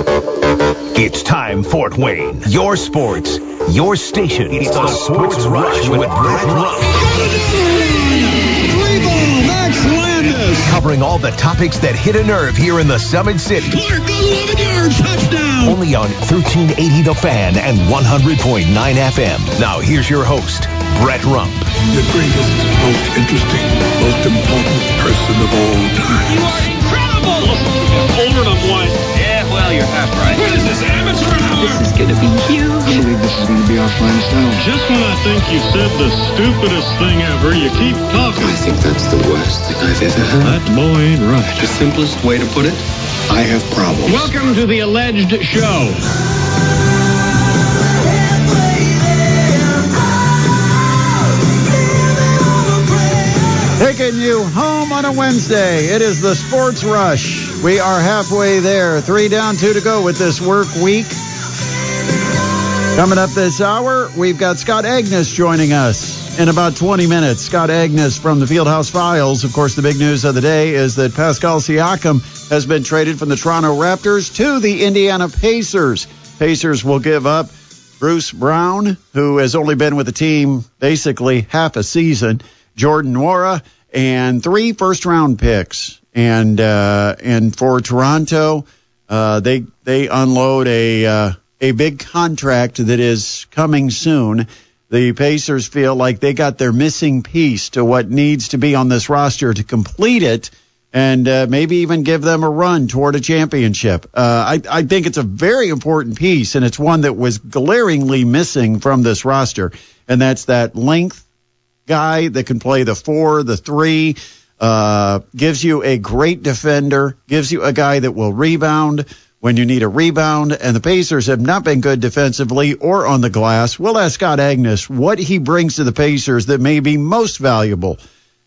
It's time, Fort Wayne. Your sports, your station. It's the Sports Rush with Brett Rump. Three ball, Max Landis. Covering all the topics that hit a nerve here in the Summit City. Clark 11 yards, touchdown. Only on 1380 The Fan and 100.9 FM. Now here's your host, Brett Rump. the greatest, most interesting, most important person of all time. You are incredible! Older than one. Yeah, well, you're half right. What is this, amateur hour? This is gonna be huge. I believe this is going to be our finest hour. Just when I think you've said the stupidest thing ever, you keep talking. I think that's the worst thing I've ever heard. That boy ain't right. The simplest way to put it, I have problems. Welcome to the alleged show. Taking you home on a Wednesday. It is the Sports Rush. We are halfway there. Three down, two to go with this work week. Coming up this hour, we've got Scott Agness joining us in about 20 minutes. Scott Agness from the Fieldhouse Files. Of course, the big news of the day is that Pascal Siakam has been traded from the Toronto Raptors to the Indiana Pacers. Pacers will give up Bruce Brown, who has only been with the team basically half a season. Jordan Nwora, and three first round picks. And uh, and for Toronto, uh, they they unload a uh, a big contract that is coming soon. The Pacers feel like they got their missing piece to what needs to be on this roster to complete it, and uh, maybe even give them a run toward a championship. Uh, I I think it's a very important piece, and it's one that was glaringly missing from this roster, and that's that length guy that can play the four, the three, uh, gives you a great defender, gives you a guy that will rebound when you need a rebound. And the Pacers have not been good defensively or on the glass. We'll ask Scott Agness what he brings to the Pacers that may be most valuable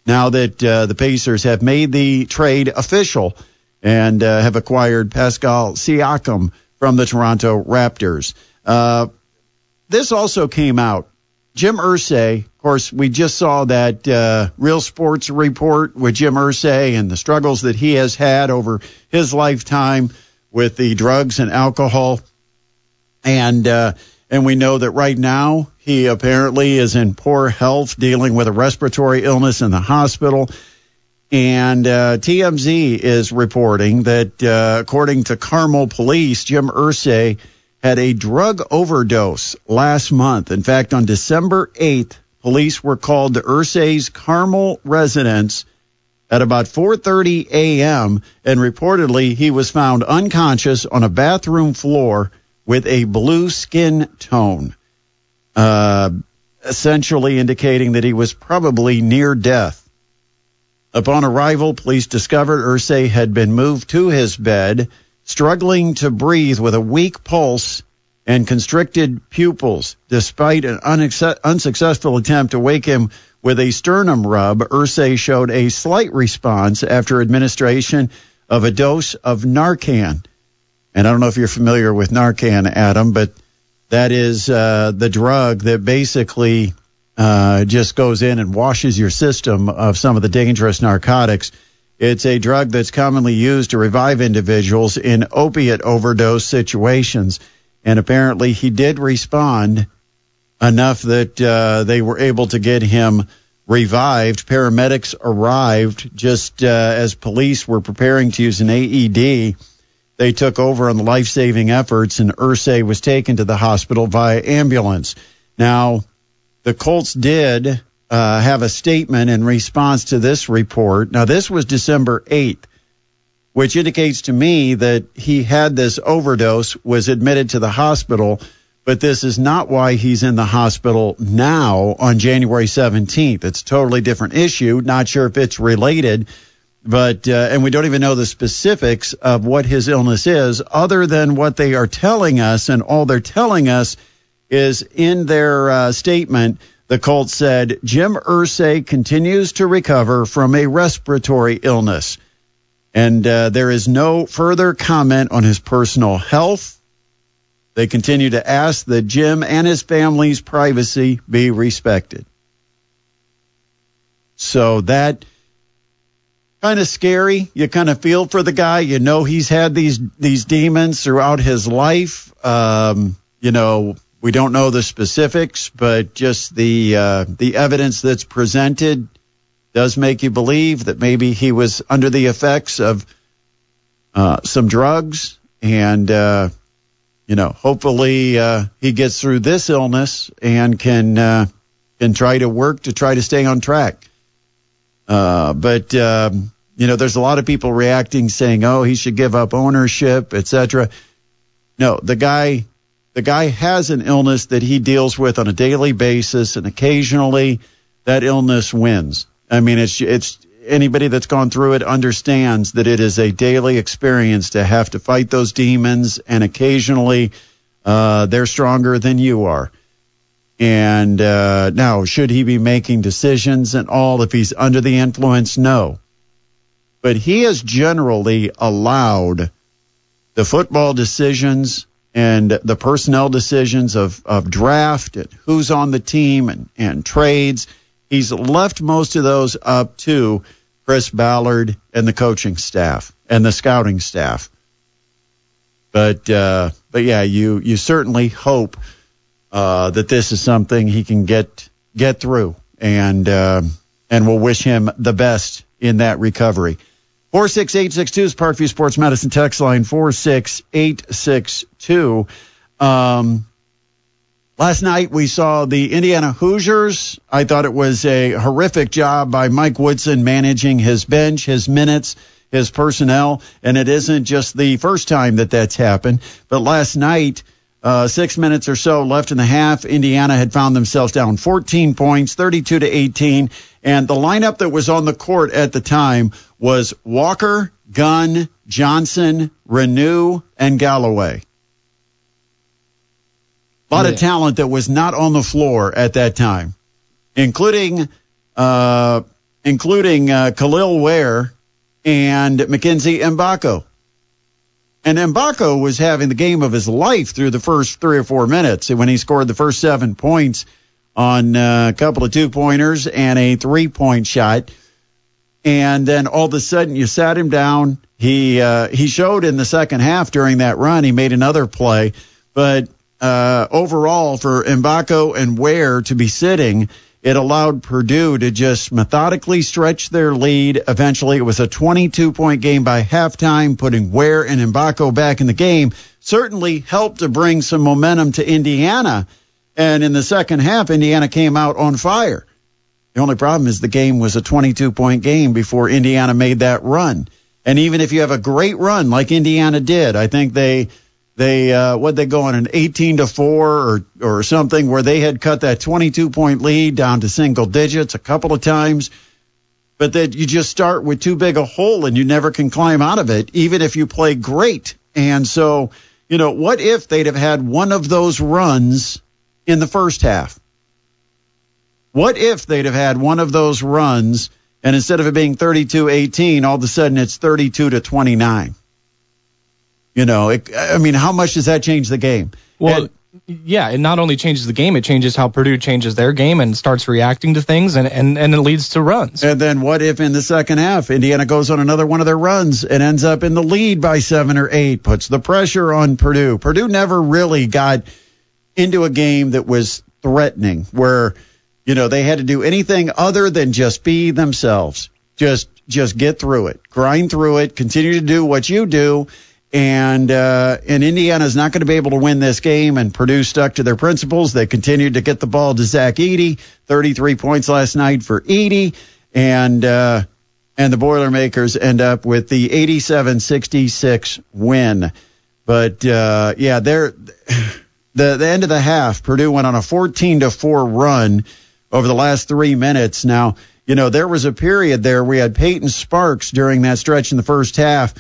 now that uh, the Pacers have made the trade official and uh, have acquired Pascal Siakam from the Toronto Raptors. Uh, this also came out. Jim Irsay, of course, we just saw that uh, Real Sports report with Jim Irsay and the struggles that he has had over his lifetime with the drugs and alcohol, and uh, and we know that right now he apparently is in poor health, dealing with a respiratory illness in the hospital. And uh, TMZ is reporting that, uh, according to Carmel Police, Jim Irsay had a drug overdose last month. In fact, on December 8th, police were called to Irsay's Carmel residence at about 4:30 a.m. and reportedly he was found unconscious on a bathroom floor with a blue skin tone, uh, essentially indicating that he was probably near death. Upon arrival, police discovered Irsay had been moved to his bed struggling to breathe with a weak pulse and constricted pupils. Despite an unsuccessful attempt to wake him with a sternum rub, Irsay showed a slight response after administration of a dose of Narcan. And I don't know if you're familiar with Narcan, Adam, but that is uh, the drug that basically uh, just goes in and washes your system of some of the dangerous narcotics. It's a drug that's commonly used to revive individuals in opiate overdose situations. And apparently he did respond enough that uh, they were able to get him revived. Paramedics arrived just uh, as police were preparing to use an AED. They took over on the life saving efforts, and Irsay was taken to the hospital via ambulance. Now, the Colts did uh, have a statement in response to this report. Now, this was December 8th, which indicates to me that he had this overdose, was admitted to the hospital, but this is not why he's in the hospital now on January 17th. It's a totally different issue. Not sure if it's related, but, uh, and we don't even know the specifics of what his illness is, other than what they are telling us, and all they're telling us is in their uh, statement the Colts said Jim Irsay continues to recover from a respiratory illness. And uh, there is no further comment on his personal health. They continue to ask that Jim and his family's privacy be respected. So that kind of scary. You kind of feel for the guy. You know he's had these these demons throughout his life. Um, you know we don't know the specifics, but just the uh, the evidence that's presented does make you believe that maybe he was under the effects of uh, some drugs, and uh, you know hopefully uh, he gets through this illness and can uh, can try to work to try to stay on track. Uh, but um, you know, there's a lot of people reacting, saying, "Oh, he should give up ownership, etc." No, the guy, the guy has an illness that he deals with on a daily basis, and occasionally that illness wins. I mean, it's it's anybody that's gone through it understands that it is a daily experience to have to fight those demons, and occasionally uh, they're stronger than you are. And uh, now, should he be making decisions and all if he's under the influence? No. But he has generally allowed the football decisions and the personnel decisions of, of draft and who's on the team and, and trades. He's left most of those up to Chris Ballard and the coaching staff and the scouting staff. But uh, but yeah, you you certainly hope uh, that this is something he can get get through, and uh, and we'll wish him the best in that recovery. Four six eight six two is Parkview Sports Medicine text line four six eight six two. Um, last night we saw the Indiana Hoosiers. I thought it was a horrific job by Mike Woodson managing his bench, his minutes, his personnel, and it isn't just the first time that that's happened. But last night uh, six minutes or so left in the half. Indiana had found themselves down 14 points, 32 to 18. And the lineup that was on the court at the time was Walker, Gunn, Johnson, Reneau, and Galloway. A lot yeah. of talent that was not on the floor at that time, including uh, including uh, Kel'el Ware and Mackenzie Mgbako. And Mgbako was having the game of his life through the first three or four minutes when he scored the first seven points on uh, a couple of two pointers and a three point shot. And then all of a sudden you sat him down. He uh, he showed in the second half during that run. He made another play, but uh, overall for Mgbako and Ware to be sitting it allowed Purdue to just methodically stretch their lead. Eventually, it was a 22 point game by halftime, putting Ware and Mgbako back in the game. Certainly helped to bring some momentum to Indiana. And in the second half, Indiana came out on fire. The only problem is the game was a 22 point game before Indiana made that run. And even if you have a great run like Indiana did, I think they they uh, what they go on an 18 to four or or something where they had cut that 22 point lead down to single digits a couple of times. But that you just start with too big a hole and you never can climb out of it, even if you play great. And so, you know, what if they'd have had one of those runs in the first half? What if they'd have had one of those runs and instead of it being 32 18, all of a sudden it's 32 to 29? You know, it, I mean, how much does that change the game? Well, and, yeah, it not only changes the game, it changes how Purdue changes their game and starts reacting to things, and, and, and it leads to runs. And then what if in the second half, Indiana goes on another one of their runs and ends up in the lead by seven or eight, puts the pressure on Purdue? Purdue never really got into a game that was threatening, where, you know, they had to do anything other than just be themselves. Just, just get through it, grind through it, continue to do what you do and uh, and Indiana is not going to be able to win this game. And Purdue stuck to their principles. They continued to get the ball to Zach Edey, 33 points last night for Edey, and uh, and the Boilermakers end up with the 87-66 win. But uh, yeah, they're the the end of the half. Purdue went on a 14 to four run over the last three minutes. Now you know there was a period there we had Peyton Sparks during that stretch in the first half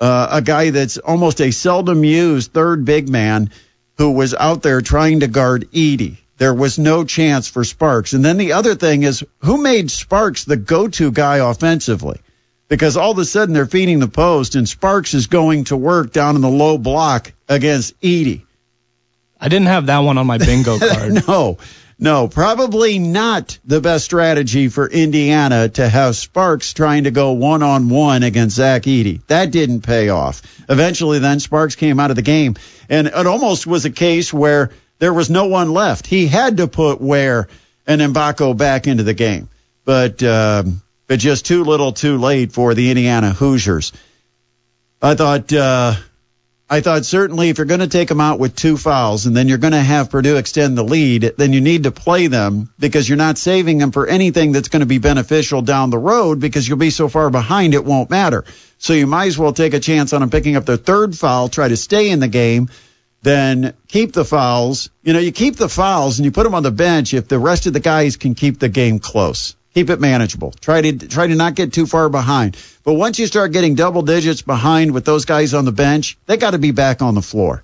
uh, a guy that's almost a seldom used third big man who was out there trying to guard Edey. There was no chance for Sparks. And then the other thing is who made Sparks the go-to guy offensively? Because all of a sudden they're feeding the post and Sparks is going to work down in the low block against Edey. I didn't have that one on my bingo card. no. No, probably not the best strategy for Indiana to have Sparks trying to go one on one against Zach Edey. That didn't pay off. Eventually, then Sparks came out of the game, and it almost was a case where there was no one left. He had to put Ware and Mgbako back into the game, but um, but just too little, too late for the Indiana Hoosiers. I thought. Uh, I thought certainly if you're going to take them out with two fouls and then you're going to have Purdue extend the lead, then you need to play them because you're not saving them for anything that's going to be beneficial down the road because you'll be so far behind it won't matter. So you might as well take a chance on them picking up their third foul, try to stay in the game, then keep the fouls. You know, you keep the fouls and you put them on the bench if the rest of the guys can keep the game close. Keep it manageable. Try to try to not get too far behind. But once you start getting double digits behind with those guys on the bench, they got to be back on the floor.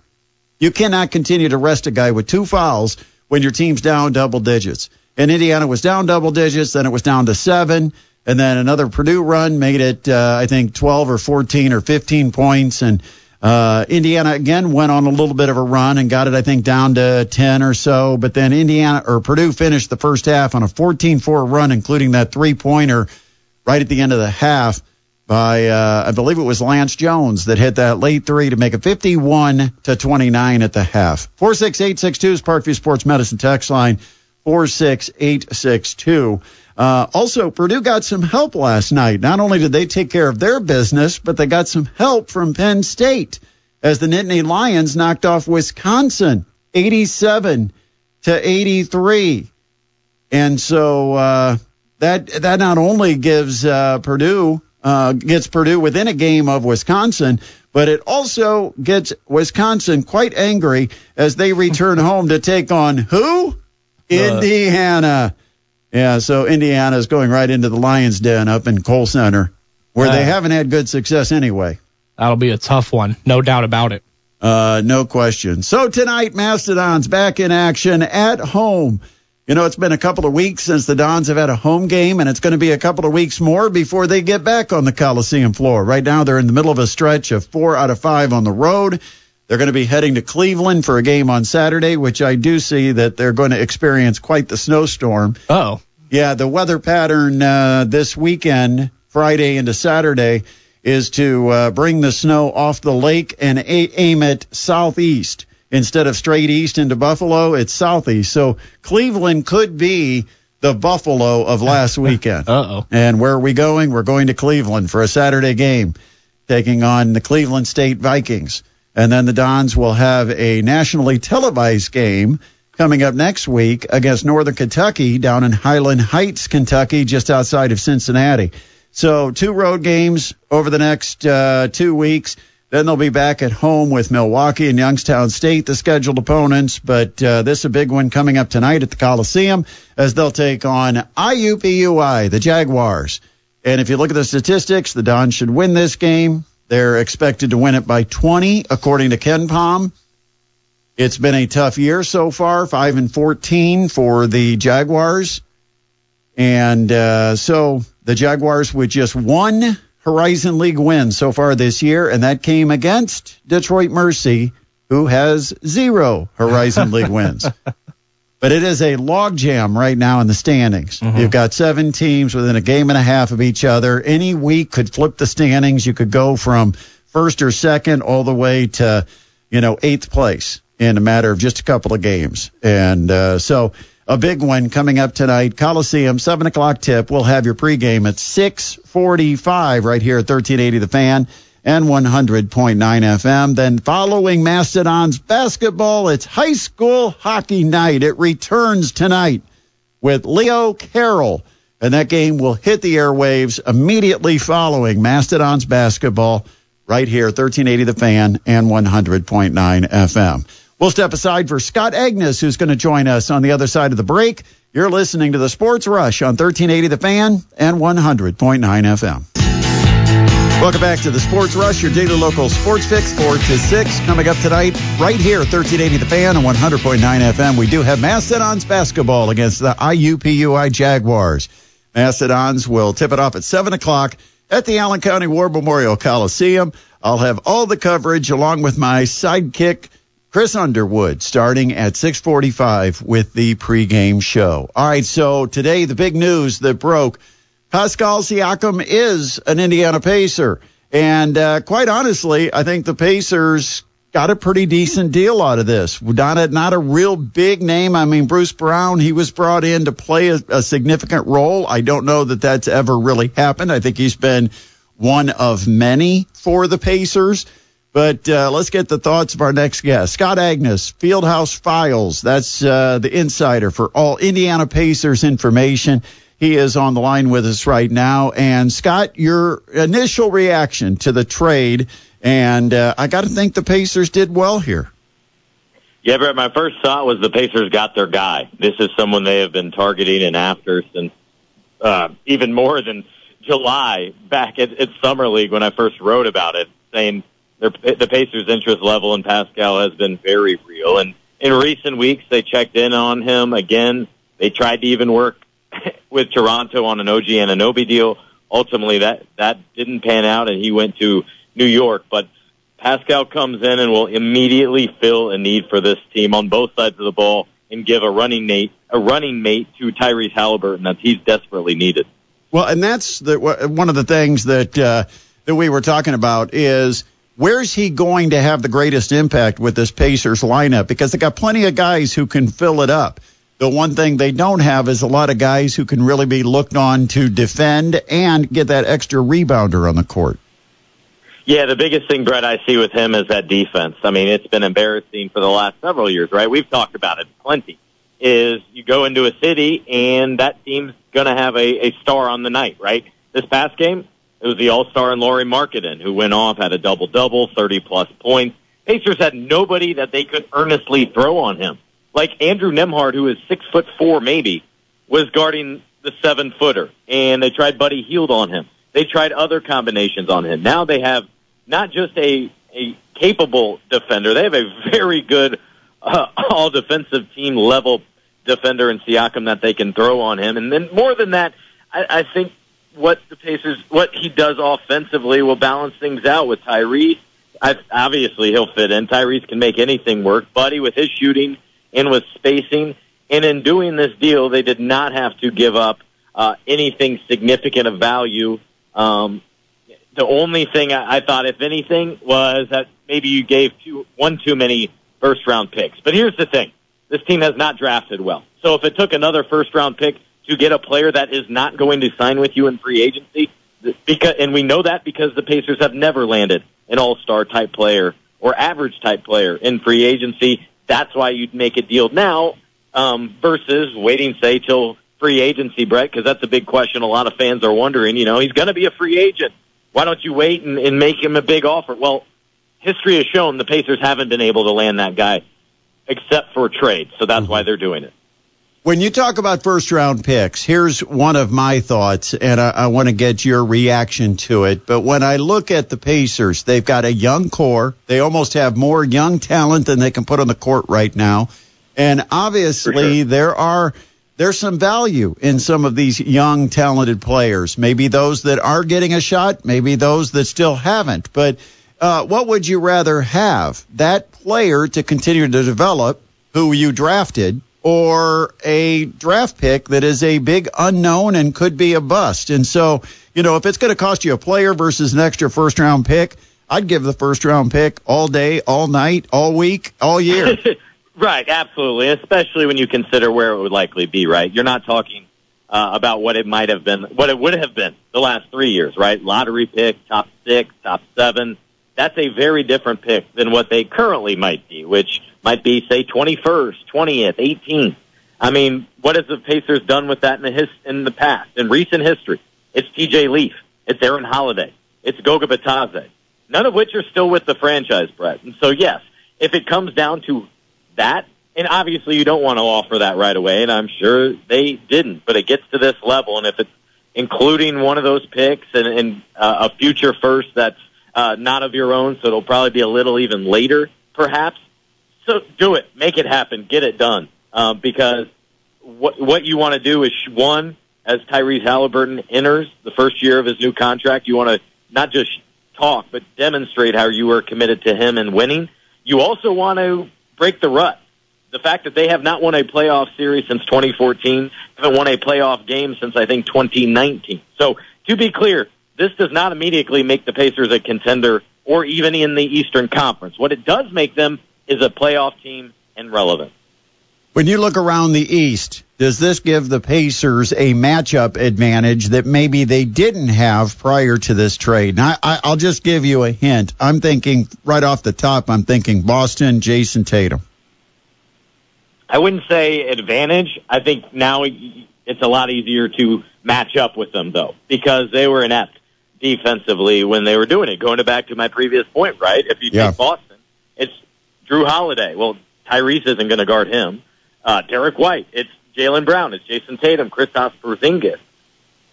You cannot continue to rest a guy with two fouls when your team's down double digits. And Indiana was down double digits, then it was down to seven, and then another Purdue run made it, uh, I think, 12 or 14 or 15 points, and uh, Indiana again went on a little bit of a run and got it, I think, down to 10 or so. But then Indiana or Purdue finished the first half on a 14-4 run, including that three-pointer right at the end of the half by uh, I believe it was Lance Jones that hit that late three to make it 51 to 29 at the half. 46862 is Parkview Sports Medicine text line 46862. Uh, also, Purdue got some help last night. Not only did they take care of their business, but they got some help from Penn State as the Nittany Lions knocked off Wisconsin 87 to 83. And so uh, that that not only gives uh, Purdue uh, gets Purdue within a game of Wisconsin, but it also gets Wisconsin quite angry as they return home to take on who? Indiana. Yeah, so Indiana is going right into the Lions Den up in Kohl Center, where they Uh. haven't had good success anyway. That'll be a tough one, no doubt about it. Uh, no question. So tonight, Mastodons back in action at home. You know, it's been a couple of weeks since the Dons have had a home game, and it's going to be a couple of weeks more before they get back on the Coliseum floor. Right now, they're in the middle of a stretch of four out of five on the road. They're going to be heading to Cleveland for a game on Saturday, which I do see that they're going to experience quite the snowstorm. Oh, Yeah, the weather pattern uh, this weekend, Friday into Saturday, is to uh, bring the snow off the lake and a- aim it southeast. Instead of straight east into Buffalo, it's southeast. So Cleveland could be the Buffalo of last weekend. Uh-oh. And where are we going? We're going to Cleveland for a Saturday game, taking on the Cleveland State Vikings. And then the Dons will have a nationally televised game coming up next week against Northern Kentucky down in Highland Heights, Kentucky, just outside of Cincinnati. So two road games over the next uh, two weeks. Then they'll be back at home with Milwaukee and Youngstown State, the scheduled opponents. But uh, this is a big one coming up tonight at the Coliseum as they'll take on IUPUI, the Jaguars. And if you look at the statistics, the Dons should win this game. They're expected to win it by 20, according to KenPom. It's been a tough year so far, 5 and 14 for the Jaguars. And uh, so the Jaguars with just one Horizon League win so far this year, and that came against Detroit Mercy, who has zero Horizon League wins. But it is a logjam right now in the standings. You've got seven teams within a game and a half of each other. Any week could flip the standings. You could go from first or second all the way to, you know, eighth place in a matter of just a couple of games. And uh, so a big one coming up tonight. Coliseum, seven o'clock tip. We'll have your pregame at six forty-five right here at thirteen eighty The Fan and 100.9 FM. Then following Mastodons basketball, it's high school hockey night. It returns tonight with Leo Carroll. And that game will hit the airwaves immediately following Mastodons basketball right here, 1380 The Fan and 100.9 FM. We'll step aside for Scott Agness, who's going to join us on the other side of the break. You're listening to the Sports Rush on 1380 The Fan and 100.9 FM. Welcome back to the Sports Rush, your daily local sports fix, 4 to 6. Coming up tonight, right here, 1380 The Fan and 100.9 FM. We do have Mastodons basketball against the IUPUI Jaguars. Mastodons will tip it off at 7 o'clock at the Allen County War Memorial Coliseum. I'll have all the coverage along with my sidekick, Chris Underwood starting at 6:45 with the pregame show. All right, so today the big news that broke: Pascal Siakam is an Indiana Pacer, and uh, quite honestly, I think the Pacers got a pretty decent deal out of this. Not a, not a real big name. I mean, Bruce Brown, he was brought in to play a, a significant role. I don't know that that's ever really happened. I think he's been one of many for the Pacers. But uh, let's get the thoughts of our next guest, Scott Agness, Fieldhouse Files. That's uh, the insider for all Indiana Pacers information. He is on the line with us right now. And Scott, your initial reaction to the trade and uh, I got to think the Pacers did well here. Yeah, Brett, my first thought was the Pacers got their guy. This is someone they have been targeting and after since uh, even more than July back at, at Summer League when I first wrote about it, saying their, the Pacers' interest level in Pascal has been very real. And in recent weeks, they checked in on him again. They tried to even work with Toronto on an OG Anunoby deal. Ultimately, that that didn't pan out, and he went to New York, but Pascal comes in and will immediately fill a need for this team on both sides of the ball and give a running mate a running mate to Tyrese Halliburton that he's desperately needed. Well, and that's the, one of the things that uh, that we were talking about is where's he going to have the greatest impact with this Pacers lineup because they got plenty of guys who can fill it up. The one thing they don't have is a lot of guys who can really be looked on to defend and get that extra rebounder on the court. Yeah, the biggest thing, Brett, I see with him is that defense. I mean, it's been embarrassing for the last several years, right? We've talked about it plenty. Is you go into a city and that team's going to have a, a star on the night, right? This past game, it was the All-Star and Lauri Markkanen who went off, had a double-double, 30 plus points. Pacers had nobody that they could earnestly throw on him. Like Andrew Nembhard, who is six foot four maybe, was guarding the seven footer, and they tried Buddy Hield on him. They tried other combinations on him. Now they have not just a, a capable defender, they have a very good uh, all defensive team level defender in Siakam that they can throw on him. And then more than that, I, I think what the Pacers, what he does offensively will balance things out with Tyrese. I, obviously, he'll fit in. Tyrese can make anything work. Buddy with his shooting and with spacing. And in doing this deal, they did not have to give up uh, anything significant of value um, the only thing I, I thought, if anything, was that maybe you gave two, one too many first round picks. But here's the thing. This team has not drafted well. So if it took another first round pick to get a player that is not going to sign with you in free agency, because, and we know that because the Pacers have never landed an all-star type player or average type player in free agency. That's why you'd make a deal now, um, versus waiting, say, till free agency, Brett, because that's a big question. A lot of fans are wondering, you know, he's going to be a free agent why don't you wait and, and make him a big offer? Well, history has shown the Pacers haven't been able to land that guy except for trade. So that's mm-hmm. why they're doing it. When you talk about first round picks, here's one of my thoughts, and I, I want to get your reaction to it. But when I look at the Pacers, they've got a young core. They almost have more young talent than they can put on the court right now. And obviously, sure. there are there's some value in some of these young, talented players. Maybe those that are getting a shot, maybe those that still haven't. But uh, what would you rather have? That player to continue to develop who you drafted or a draft pick that is a big unknown and could be a bust. And so, you know, if it's going to cost you a player versus an extra first round pick, I'd give the first round pick all day, all night, all week, all year. Right, absolutely. Especially when you consider where it would likely be. Right, you're not talking uh, about what it might have been, what it would have been the last three years. Right, lottery pick, top six, top seven. That's a very different pick than what they currently might be, which might be say 21st, 20th, 18th. I mean, what has the Pacers done with that in the his, in the past, in recent history? It's T.J. Leaf, it's Aaron Holiday, it's Goga Bitadze, none of which are still with the franchise, Brett. And so, yes, if it comes down to that. And obviously, you don't want to offer that right away, and I'm sure they didn't. But it gets to this level, and if it's including one of those picks and, and uh, a future first that's uh, not of your own, so it'll probably be a little even later, perhaps. So do it, make it happen, get it done, uh, because what what you want to do is one, as Tyrese Halliburton enters the first year of his new contract, you want to not just talk but demonstrate how you are committed to him and winning. You also want to break the rut. The fact that they have not won a playoff series since 2014, haven't won a playoff game since I think 2019. So to be clear, this does not immediately make the Pacers a contender or even in the Eastern Conference. What it does make them is a playoff team and relevant. When you look around the East, does this give the Pacers a matchup advantage that maybe they didn't have prior to this trade? And I, will just give you a hint. I'm thinking right off the top, I'm thinking Boston, Jayson Tatum. I wouldn't say advantage. I think now it's a lot easier to match up with them, though, because they were inept defensively when they were doing it. Going back to my previous point, right? If you take. Boston, it's Jrue Holiday. Well, Tyrese isn't going to guard him. Uh, Derrick White. It's Jaylen Brown. It's Jayson Tatum. Kristaps Porzingis.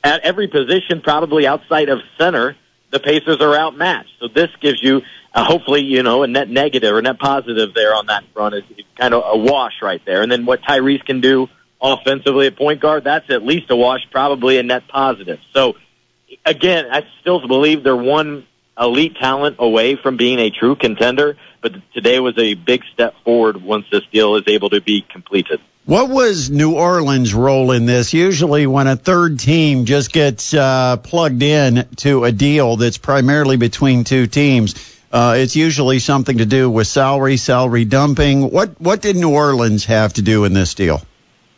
At every position, probably outside of center, the Pacers are outmatched. So this gives you, uh, hopefully, you know, a net negative or net positive there on that front. It's, it's kind of a wash right there. And then what Tyrese can do offensively at point guard, that's at least a wash, probably a net positive. So again, I still believe they're one elite talent away from being a true contender, but today was a big step forward once this deal is able to be completed. What was New Orleans' role in this? Usually, when a third team just gets uh, plugged in to a deal that's primarily between two teams, uh, it's usually something to do with salary, salary dumping. What what did New Orleans have to do in this deal?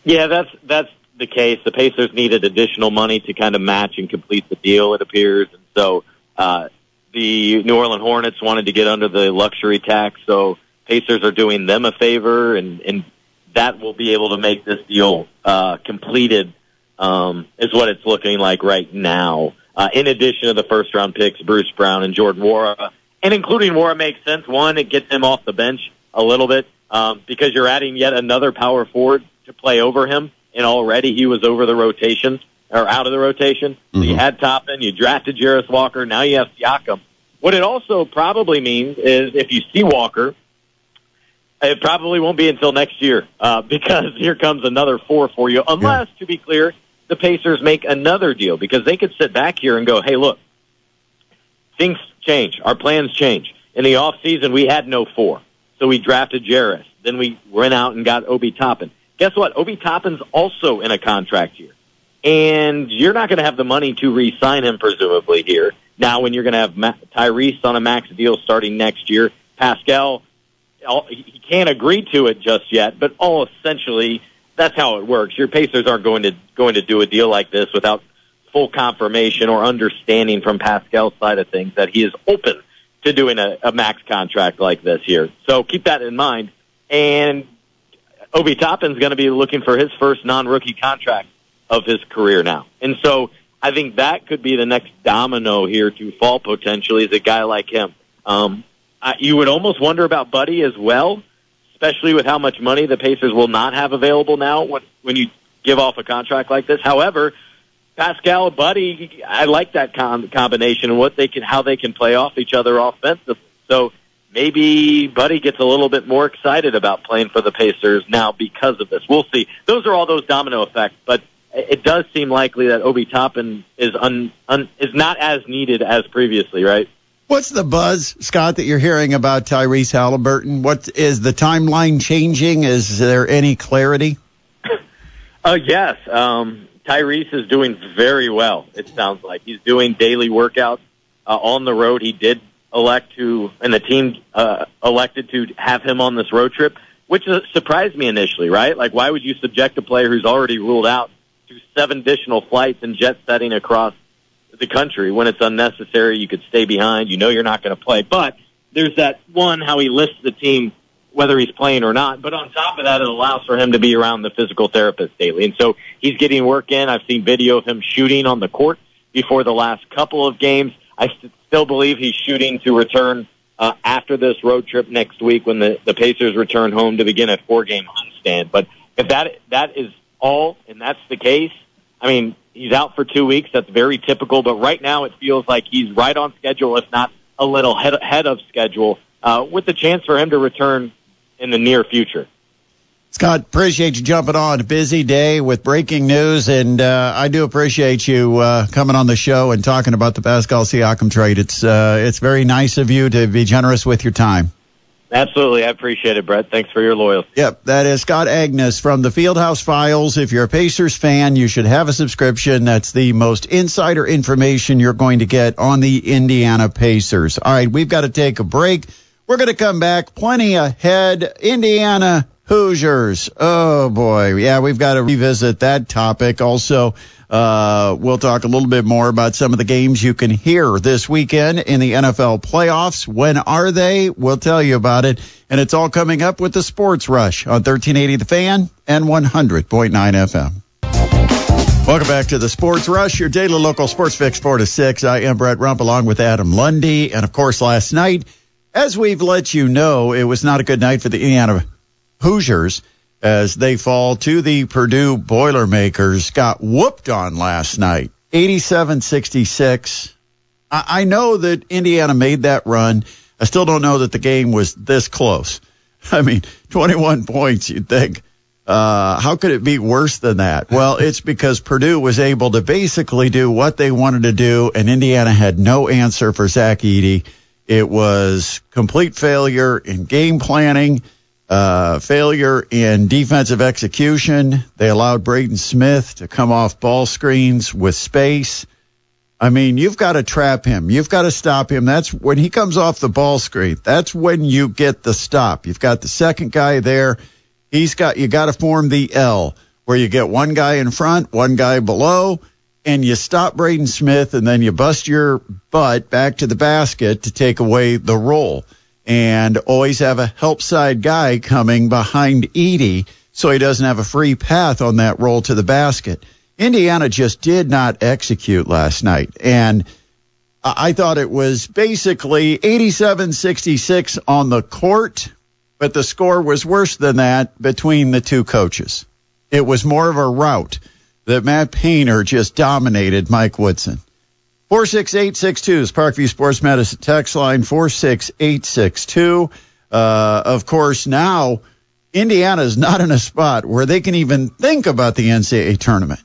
Yeah, that's that's the case. The Pacers needed additional money to kind of match and complete the deal. It appears, and so uh, the New Orleans Hornets wanted to get under the luxury tax, so Pacers are doing them a favor, and, and that will be able to make this deal uh, completed. Um, is what it's looking like right now. Uh, in addition to the first round picks, Bruce Brown and Jordan Nwora, and including Nwora makes sense. One, it gets him off the bench a little bit um, because you're adding yet another power forward to play over him, and already he was over the rotation or out of the rotation. Mm-hmm. So you mm-hmm. had Toppin, you drafted Jarace Walker, now you have Siakam. What it also probably means is if you see Walker, it probably won't be until next year uh, because here comes another four for you. Unless, yeah. to be clear, the Pacers make another deal because they could sit back here and go, "Hey, look, things change. Our plans change. In the off season, we had no four, so we drafted Jarace. Then we went out and got Obi Toppin. Guess what? Obi Toppin's also in a contract year and you're not going to have the money to re-sign him presumably here. Now, when you're going to have Ma- Tyrese on a max deal starting next year, Pascal, all, he can't agree to it just yet, but all essentially that's how it works. Your Pacers aren't going to going to do a deal like this without full confirmation or understanding from Pascal's side of things that he is open to doing a, a max contract like this here. So keep that in mind. And Obi Toppin's going to be looking for his first non-rookie contract of his career now. And so I think that could be the next domino here to fall potentially is a guy like him. Um, I, you would almost wonder about Buddy as well, especially with how much money the Pacers will not have available now when, when you give off a contract like this. However, Pascal Buddy, I like that com- combination and what they can, how they can play off each other offensively. So maybe Buddy gets a little bit more excited about playing for the Pacers now because of this. We'll see. Those are all those domino effects, but it does seem likely that Obi Toppin is un, un, is not as needed as previously, right? What's the buzz, Scott, that you're hearing about Tyrese Halliburton? What is the timeline changing? Is there any clarity? uh, yes. Um, Tyrese is doing very well. It sounds like he's doing daily workouts uh, on the road. He did elect to, and the team uh, elected to have him on this road trip, which surprised me initially. Right? Like, why would you subject a player who's already ruled out do seven additional flights and jet setting across the country when it's unnecessary. You could stay behind. You know you're not going to play. But there's that one, how he lists the team, whether he's playing or not. But on top of that, it allows for him to be around the physical therapist daily. And so he's getting work in. I've seen video of him shooting on the court before the last couple of games. I st- still believe he's shooting to return uh, after this road trip next week when the, the Pacers return home to begin a four game homestand. But if that that is all, and that's the case, I mean, he's out for two weeks. That's very typical. But right now, it feels like he's right on schedule, if not a little head, ahead of schedule, uh, with the chance for him to return in the near future. Scott, appreciate you jumping on. Busy day with breaking news, and uh, I do appreciate you uh, coming on the show and talking about the Pascal Siakam trade. It's uh, it's very nice of you to be generous with your time. Absolutely. I appreciate it, Brett. Thanks for your loyalty. Yep, that is Scott Agness from the Fieldhouse Files. If you're a Pacers fan, you should have a subscription. That's the most insider information you're going to get on the Indiana Pacers. All right, we've got to take a break. We're going to come back plenty ahead. Indiana Hoosiers. Oh boy. Yeah, we've got to revisit that topic. Also, uh, we'll talk a little bit more about some of the games you can hear this weekend in the NFL playoffs. When are they? We'll tell you about it. And it's all coming up with the Sports Rush on 1380 The Fan and 100.9 FM. Welcome back to the Sports Rush, your daily local sports fix 4 to 6. I am Brett Rump along with Adam Lundy. And of course, last night, as we've let you know, it was not a good night for the Indiana Hoosiers as they fall to the Purdue Boilermakers. Got whooped on last night, 87-66. I, I know that Indiana made that run. I still don't know that the game was this close. I mean, 21 points, you'd think. Uh, how could it be worse than that? Well, it's because Purdue was able to basically do what they wanted to do, and Indiana had no answer for Zach Edey. It was complete failure in game planning uh, failure in defensive execution. They allowed Braden Smith to come off ball screens with space. I mean, you've got to trap him. You've got to stop him. That's when he comes off the ball screen. That's when you get the stop. You've got the second guy there. He's got, you got to form the L where you get one guy in front, one guy below, and you stop Braden Smith and then you bust your butt back to the basket to take away the roll and always have a help side guy coming behind Edey so he doesn't have a free path on that roll to the basket. Indiana just did not execute last night. And I thought it was basically 87 66 on the court, but the score was worse than that between the two coaches. It was more of a rout that Matt Painter just dominated Mike Woodson. 46862 is Parkview Sports Medicine text line 46862. Uh, of course, now Indiana is not in a spot where they can even think about the NCAA tournament.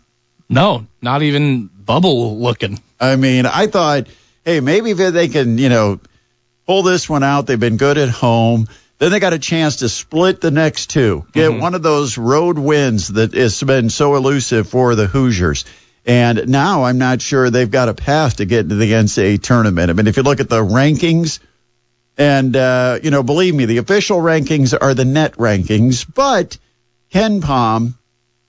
No, not even bubble looking. I mean, I thought, hey, maybe they can, you know, pull this one out. They've been good at home. Then they got a chance to split the next two, get mm-hmm. one of those road wins that has been so elusive for the Hoosiers. And now I'm not sure they've got a path to get into the NCAA tournament. I mean, if you look at the rankings, and, uh, you know, believe me, the official rankings are the net rankings, but KenPom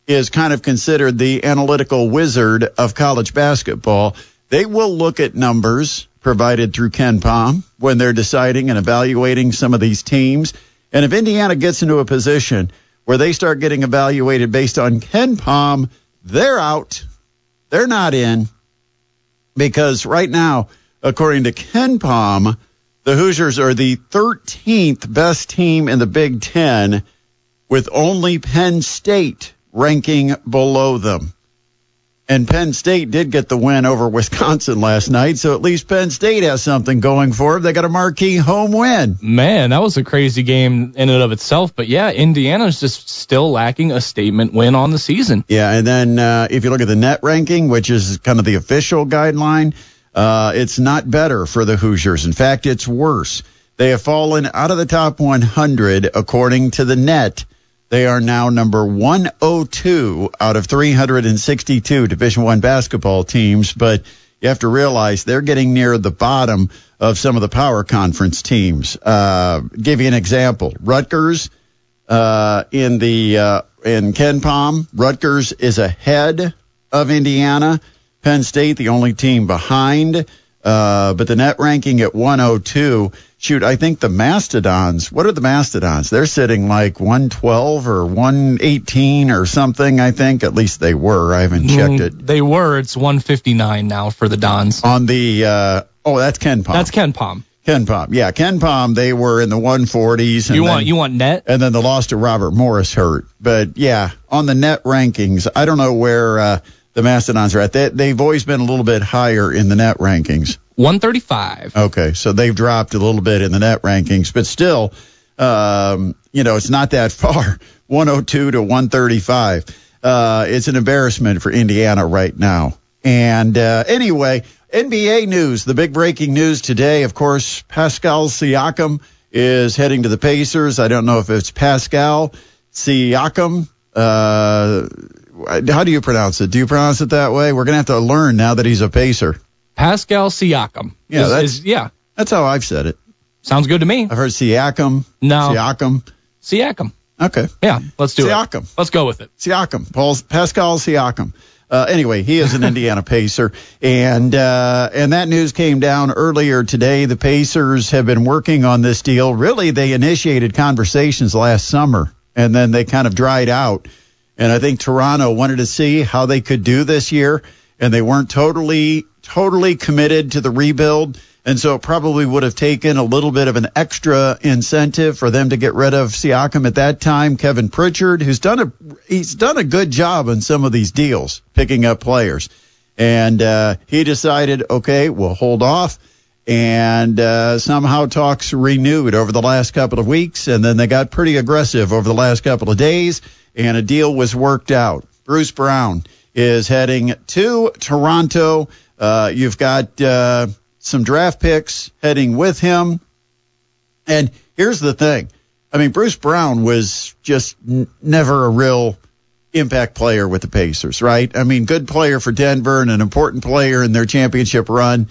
is kind of considered the analytical wizard of college basketball. They will look at numbers provided through KenPom when they're deciding and evaluating some of these teams. And if Indiana gets into a position where they start getting evaluated based on KenPom, they're out. They're not in because right now, according to KenPom, the Hoosiers are the 13th best team in the Big Ten with only Penn State ranking below them. And Penn State did get the win over Wisconsin last night, so at least Penn State has something going for them. They got a marquee home win. Man, that was a crazy game in and of itself. But yeah, Indiana's just still lacking a statement win on the season. Yeah, and then uh, if you look at the net ranking, which is kind of the official guideline, uh, it's not better for the Hoosiers. In fact, it's worse. They have fallen out of the top 100 according to the net they are now number 102 out of 362 Division One basketball teams, but you have to realize they're getting near the bottom of some of the power conference teams. Uh, give you an example: Rutgers uh, in the uh, in KenPom, Rutgers is ahead of Indiana. Penn State, the only team behind, uh, but the net ranking at 102 shoot, I think the Mastodons, what are the Mastodons? They're sitting like 112 or 118 or something, I think. At least they were. I haven't checked mm, it. They were. It's 159 now for the Dons. On the, uh, oh, that's KenPom. That's Ken Palm. KenPom. KenPom. Yeah, KenPom, they were in the 140s. you want, you want net? And then the loss to Robert Morris hurt. But yeah, on the net rankings, I don't know where, uh, the Mastodons are at. They, they've always been a little bit higher in the net rankings. 135. Okay, so they've dropped a little bit in the net rankings, but still, um, you know, it's not that far. 102 to 135. Uh, it's an embarrassment for Indiana right now. And uh, anyway, NBA news. The big breaking news today, of course, Pascal Siakam is heading to the Pacers. I don't know if it's Pascal Siakam. Uh, how do you pronounce it? Do you pronounce it that way? We're going to have to learn now that he's a Pacer. Pascal Siakam. Yeah, is, that's- is- yeah. That's how I've said it. Sounds good to me. I've heard Siakam. No. Siakam. Siakam. Okay. Yeah, let's do Siakam. it. Siakam. Let's go with it. Siakam, Paul, Pascal Siakam. Uh, anyway, he is an Indiana Pacer, and uh, and that news came down earlier today. The Pacers have been working on this deal. Really, they initiated conversations last summer, and then they kind of dried out. And I think Toronto wanted to see how they could do this year, and they weren't totally totally committed to the rebuild. And so it probably would have taken a little bit of an extra incentive for them to get rid of Siakam at that time. Kevin Pritchard, who's done a he's done a good job on some of these deals, picking up players, and uh, he decided, okay, we'll hold off. And uh, somehow talks renewed over the last couple of weeks, and then they got pretty aggressive over the last couple of days, and a deal was worked out. Bruce Brown is heading to Toronto. Uh, you've got uh, some draft picks heading with him. And here's the thing. I mean, Bruce Brown was just n- never a real impact player with the Pacers, right? I mean, good player for Denver and an important player in their championship run,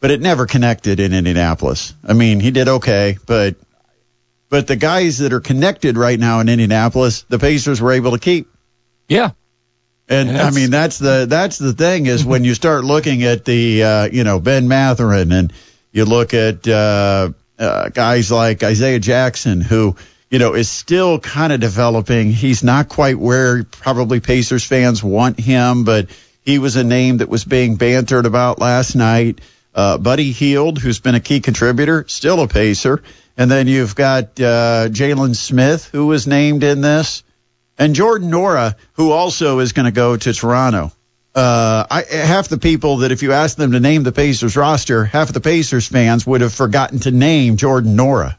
but it never connected in Indianapolis. I mean, he did okay, but but the guys that are connected right now in Indianapolis, the Pacers were able to keep. Yeah. And I mean that's the that's the thing is when you start looking at the uh, you know Ben Mathurin and you look at uh, uh, guys like Isaiah Jackson who you know is still kind of developing. He's not quite where probably Pacers fans want him, but he was a name that was being bantered about last night. Uh, Buddy Hield, who's been a key contributor, still a Pacer. And then you've got uh, Jalen Smith, who was named in this and Jordan Nwora, who also is going to go to Toronto. Uh, I, half the people that if you asked them to name the Pacers roster, half the Pacers fans would have forgotten to name Jordan Nwora.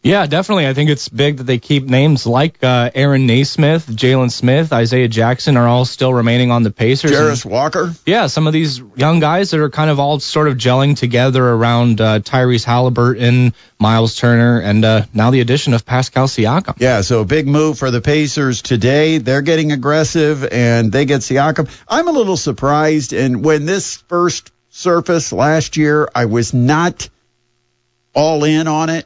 Yeah, definitely. I think it's big that they keep names like uh, Aaron Nesmith, Jalen Smith, Isaiah Jackson are all still remaining on the Pacers. Jarace Walker. yeah, some of these young guys that are kind of all sort of gelling together around uh, Tyrese Halliburton, Miles Turner, and uh, now the addition of Pascal Siakam. Yeah, so a big move for the Pacers today. They're getting aggressive and they get Siakam. I'm a little surprised. And when this first surfaced last year, I was not all in on it.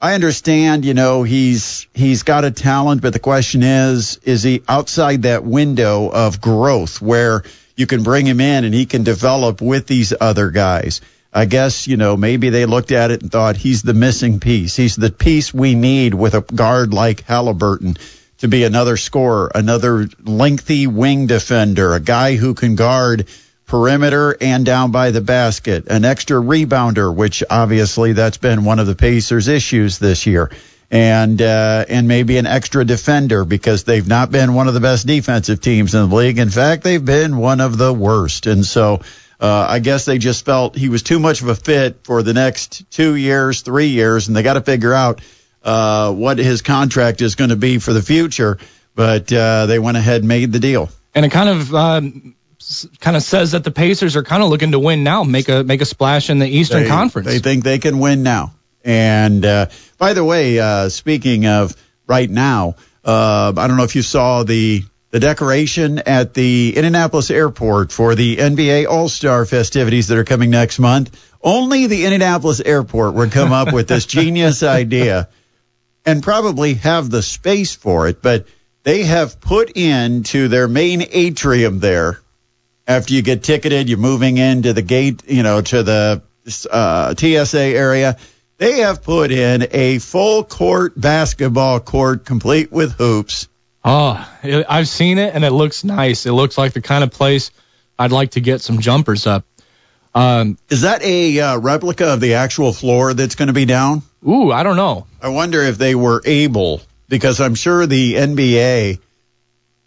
I understand, you know, he's he's got a talent, but the question is, is he outside that window of growth where you can bring him in and he can develop with these other guys? I guess, you know, maybe they looked at it and thought he's the missing piece. He's the piece we need with a guard like Halliburton to be another scorer, another lengthy wing defender, a guy who can guard perimeter and down by the basket, an extra rebounder, which obviously that's been one of the Pacers' issues this year. And uh, and maybe an extra defender because they've not been one of the best defensive teams in the league. In fact, they've been one of the worst. And so uh, I guess they just felt he was too much of a fit for the next two years, three years, and they got to figure out uh, what his contract is going to be for the future. But uh, they went ahead and made the deal. And it kind of uh, kind of says that the Pacers are kind of looking to win now, make a make a splash in the Eastern they, Conference. They think they can win now. And uh, by the way, uh, speaking of right now, uh, I don't know if you saw the the decoration at the Indianapolis airport for the NBA All Star festivities that are coming next month. Only the Indianapolis airport would come up with this genius idea and probably have the space for it, but they have put into their main atrium there after you get ticketed, you're moving into the gate, you know, to the uh, TSA area. They have put in a full court basketball court complete with hoops. Oh, it, I've seen it and it looks nice. It looks like the kind of place I'd like to get some jumpers up. Um, Is that a uh, replica of the actual floor that's going to be down? ooh, I don't know. I wonder if they were able, because I'm sure the NBA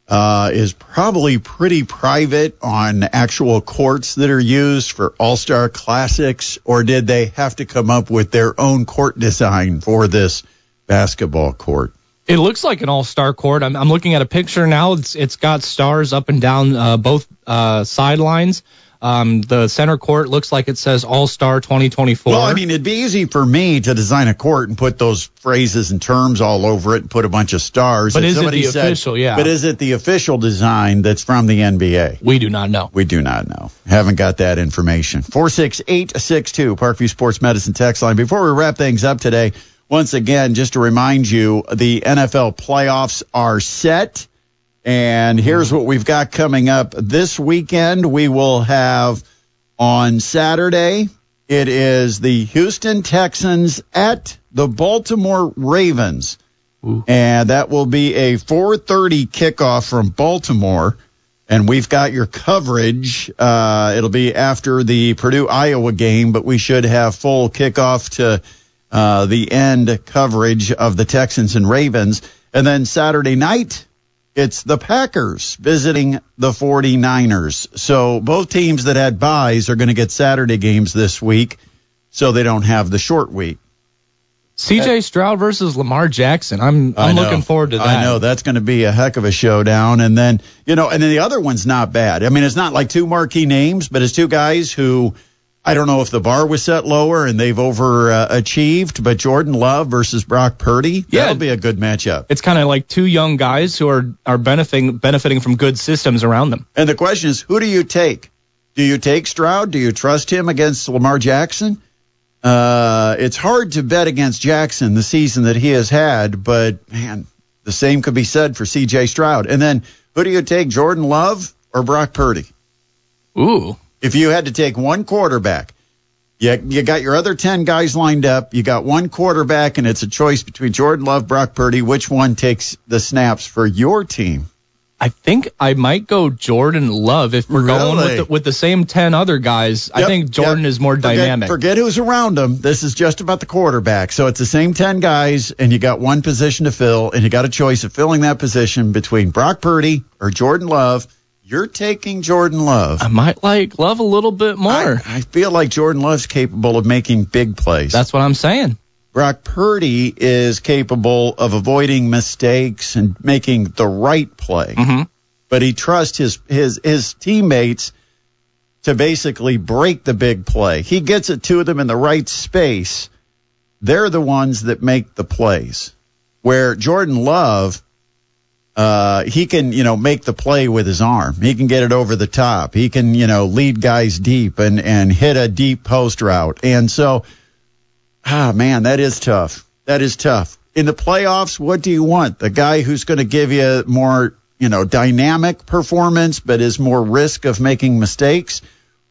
uh, is probably pretty private on actual courts that are used for All Star Classics, or did they have to come up with their own court design for this basketball court? It looks like an all-star court. I'm, I'm looking at a picture now. It's it's got stars up and down uh, both uh, sidelines. Um, the center court looks like it says All Star 2024. Well, I mean, it'd be easy for me to design a court and put those phrases and terms all over it and put a bunch of stars. But If is it the said- official? Yeah. But is it the official design that's from the NBA? we do not know. We do not know. Haven't got that information. 46862, Parkview Sports Medicine text line. Before we wrap things up today, once again, just to remind you, the NFL playoffs are set. And here's what we've got coming up this weekend. We will have on Saturday, it is the Houston Texans at the Baltimore Ravens. And that will be a 4:30 kickoff from Baltimore. And we've got your coverage. Uh, it'll be after the Purdue Iowa game, but we should have full kickoff to uh, the end coverage of the Texans and Ravens. And then Saturday night, it's the Packers visiting the 49ers. So both teams that had byes are going to get Saturday games this week, so they don't have the short week. CJ Stroud versus Lamar Jackson. I'm I'm looking forward to that. I know that's going to be a heck of a showdown. And then you know, and then the other one's not bad. I mean, it's not like two marquee names, but it's two guys who I don't know if the bar was set lower and they've overachieved. But Jordan Love versus Brock Purdy, Yeah. that'll be a good matchup. It's kind of like two young guys who are are benefiting benefiting from good systems around them. And the question is, who do you take? Do you take Stroud? Do you trust him against Lamar Jackson? Uh, it's hard to bet against Jackson the season that he has had, but man, the same could be said for C.J. Stroud. And then who do you take, Jordan Love or Brock Purdy? Ooh. If you had to take one quarterback, you, you got your other 10 guys lined up, you got one quarterback, and it's a choice between Jordan Love, Brock Purdy. Which one takes the snaps for your team? I think I might go Jordan Love if we're going with the, with the same 10 other guys. I think Jordan yep. is more Forget- dynamic. Forget who's around him. This is just about the quarterback. So it's the same 10 guys, and you got one position to fill, and you got a choice of filling that position between Brock Purdy or Jordan Love. You're taking Jordan Love. I might like Love a little bit more. I, I feel like Jordan Love's capable of making big plays. That's what I'm saying. Brock Purdy is capable of avoiding mistakes and making the right play. Mhm. But he trusts his his his teammates to basically break the big play. He gets it to them in the right space. They're the ones that make the plays. Where Jordan Love uh, he can, you know, make the play with his arm. He can get it over the top. He can, you know, lead guys deep and, and hit a deep post route. And so, ah, man, that is tough. That is tough. In the playoffs, what do you want? The guy who's going to give you more, you know, dynamic performance, but is more risk of making mistakes,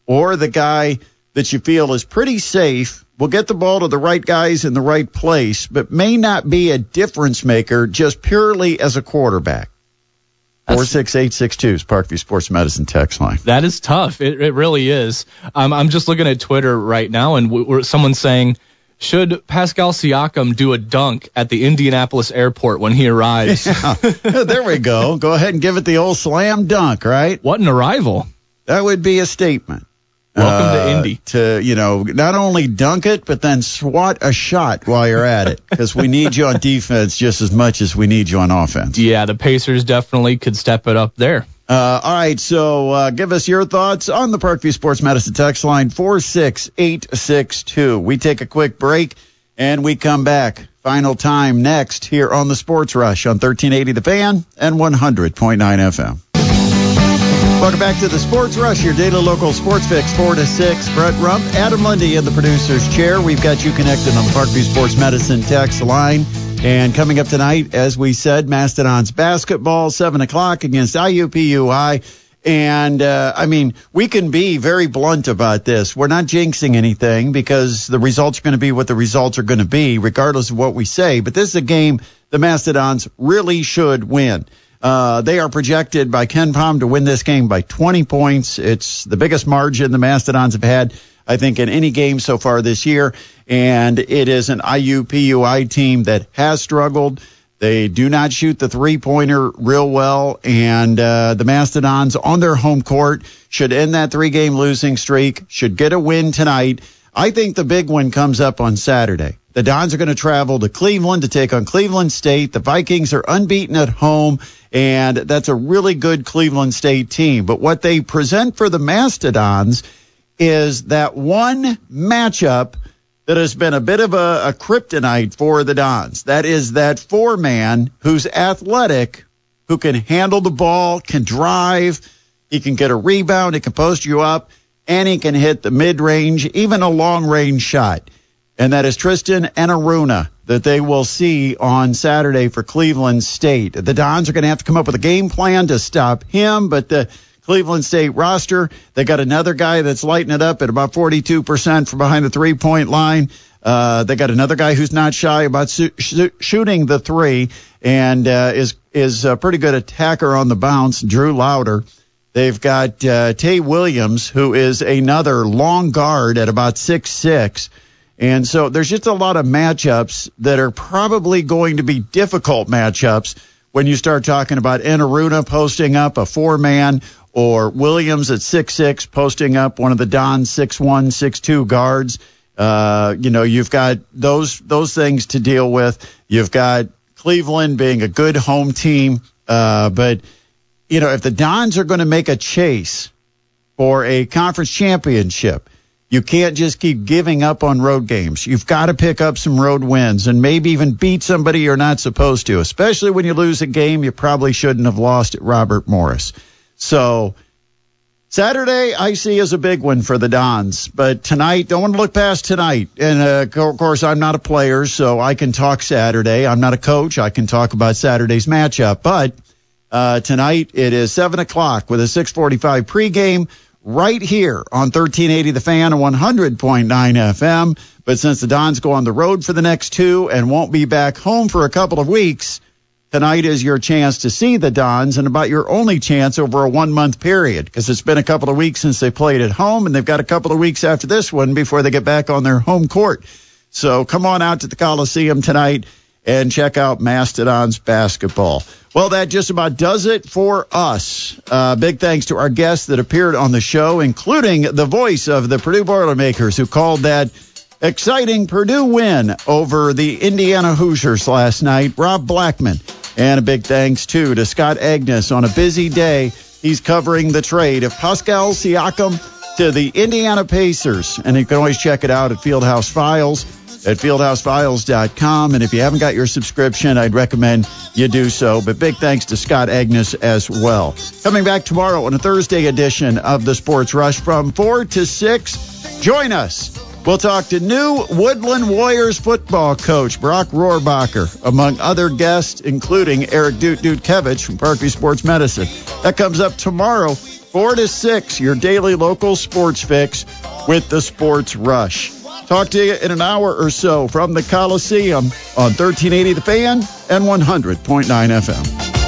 or the guy that you feel is pretty safe, will get the ball to the right guys in the right place, but may not be a difference maker just purely as a quarterback. Four six eight six two is Parkview Sports Medicine text line. That is tough. It, it really is. Um, I'm just looking at Twitter right now, and w- someone's saying, should Pascal Siakam do a dunk at the Indianapolis airport when he arrives? there we go. Go ahead and give it the old slam dunk, right? What an arrival. That would be a statement. Welcome to Uh, Indy. To, you know, not only dunk it, but then swat a shot while you're at it. Because we need you on defense just as much as we need you on offense. Yeah, the Pacers definitely could step it up there. Uh, all right, so uh, give us your thoughts on the Parkview Sports Medicine text line 46862. We take a quick break and we come back. Final time next here on the Sports Rush on 1380 The Fan and 100.9 FM. Welcome back to the Sports Rush, your daily local sports fix, 4 to 6. Brett Rump, Adam Lundy in the producer's chair. We've got you connected on the Parkview Sports Medicine text line. And coming up tonight, as we said, Mastodons basketball, 7 o'clock against IUPUI. And, uh, I mean, we can be very blunt about this. We're not jinxing anything because the results are going to be what the results are going to be, regardless of what we say. But this is a game the Mastodons really should win. Uh, they are projected by KenPom to win this game by 20 points. It's the biggest margin the Mastodons have had, I think, in any game so far this year. And it is an IUPUI team that has struggled. They do not shoot the three pointer real well. And uh, the Mastodons on their home court should end that three game losing streak, should get a win tonight. I think the big one comes up on Saturday. The Dons are going to travel to Cleveland to take on Cleveland State. The Vikings are unbeaten at home, and that's a really good Cleveland State team. But what they present for the Mastodons is that one matchup that has been a bit of a, a kryptonite for the Dons. That is that four man who's athletic, who can handle the ball, can drive, he can get a rebound, he can post you up, and he can hit the mid range, even a long range shot. And that is Tristan Enaruna that they will see on Saturday for Cleveland State. The Dons are going to have to come up with a game plan to stop him, but the Cleveland State roster, they got another guy that's lighting it up at about 42% from behind the three point line. Uh, they got another guy who's not shy about su- sh- shooting the three and uh, is is a pretty good attacker on the bounce. Drew Lowder. They've got uh, Tae Williams, who is another long guard at about six six. And so there's just a lot of matchups that are probably going to be difficult matchups when you start talking about Enaruna posting up a four man or Williams at six six posting up one of the Don six one six two guards. Uh, you know, you've got those those things to deal with. You've got Cleveland being a good home team, uh, but you know if the Dons are going to make a chase for a conference championship, you can't just keep giving up on road games. You've got to pick up some road wins and maybe even beat somebody you're not supposed to, especially when you lose a game you probably shouldn't have lost at Robert Morris. So Saturday I see as a big one for the Dons, but tonight don't want to look past tonight. And uh, of course I'm not a player, so I can talk Saturday. I'm not a coach. I can talk about Saturday's matchup, but uh, tonight it is seven o'clock with a 6:45 pregame right here on 1380 The Fan and 100.9 FM. But since the Dons go on the road for the next two and won't be back home for a couple of weeks, tonight is your chance to see the Dons and about your only chance over a one month period because it's been a couple of weeks since they played at home and they've got a couple of weeks after this one before they get back on their home court. So come on out to the Coliseum tonight and check out Mastodons basketball. Well, that just about does it for us. Uh, big thanks to our guests that appeared on the show, including the voice of the Purdue Boilermakers who called that exciting Purdue win over the Indiana Hoosiers last night, Rob Blackman. And a big thanks, too, to Scott Agness on a busy day. He's covering the trade of Pascal Siakam to the Indiana Pacers. And you can always check it out at Fieldhouse Files at fieldhousefiles.com. And if you haven't got your subscription, I'd recommend you do so. But big thanks to Scott Agness as well. Coming back tomorrow on a Thursday edition of the Sports Rush from 4 to 6. Join us. We'll talk to new Woodlan Warriors football coach Brock Rohrbacher, among other guests, including Eric Dute Dutkevich from Parkview Sports Medicine. That comes up tomorrow, 4 to 6, your daily local sports fix with the Sports Rush. Talk to you in an hour or so from the Coliseum on 1380 The Fan and 100.9 FM.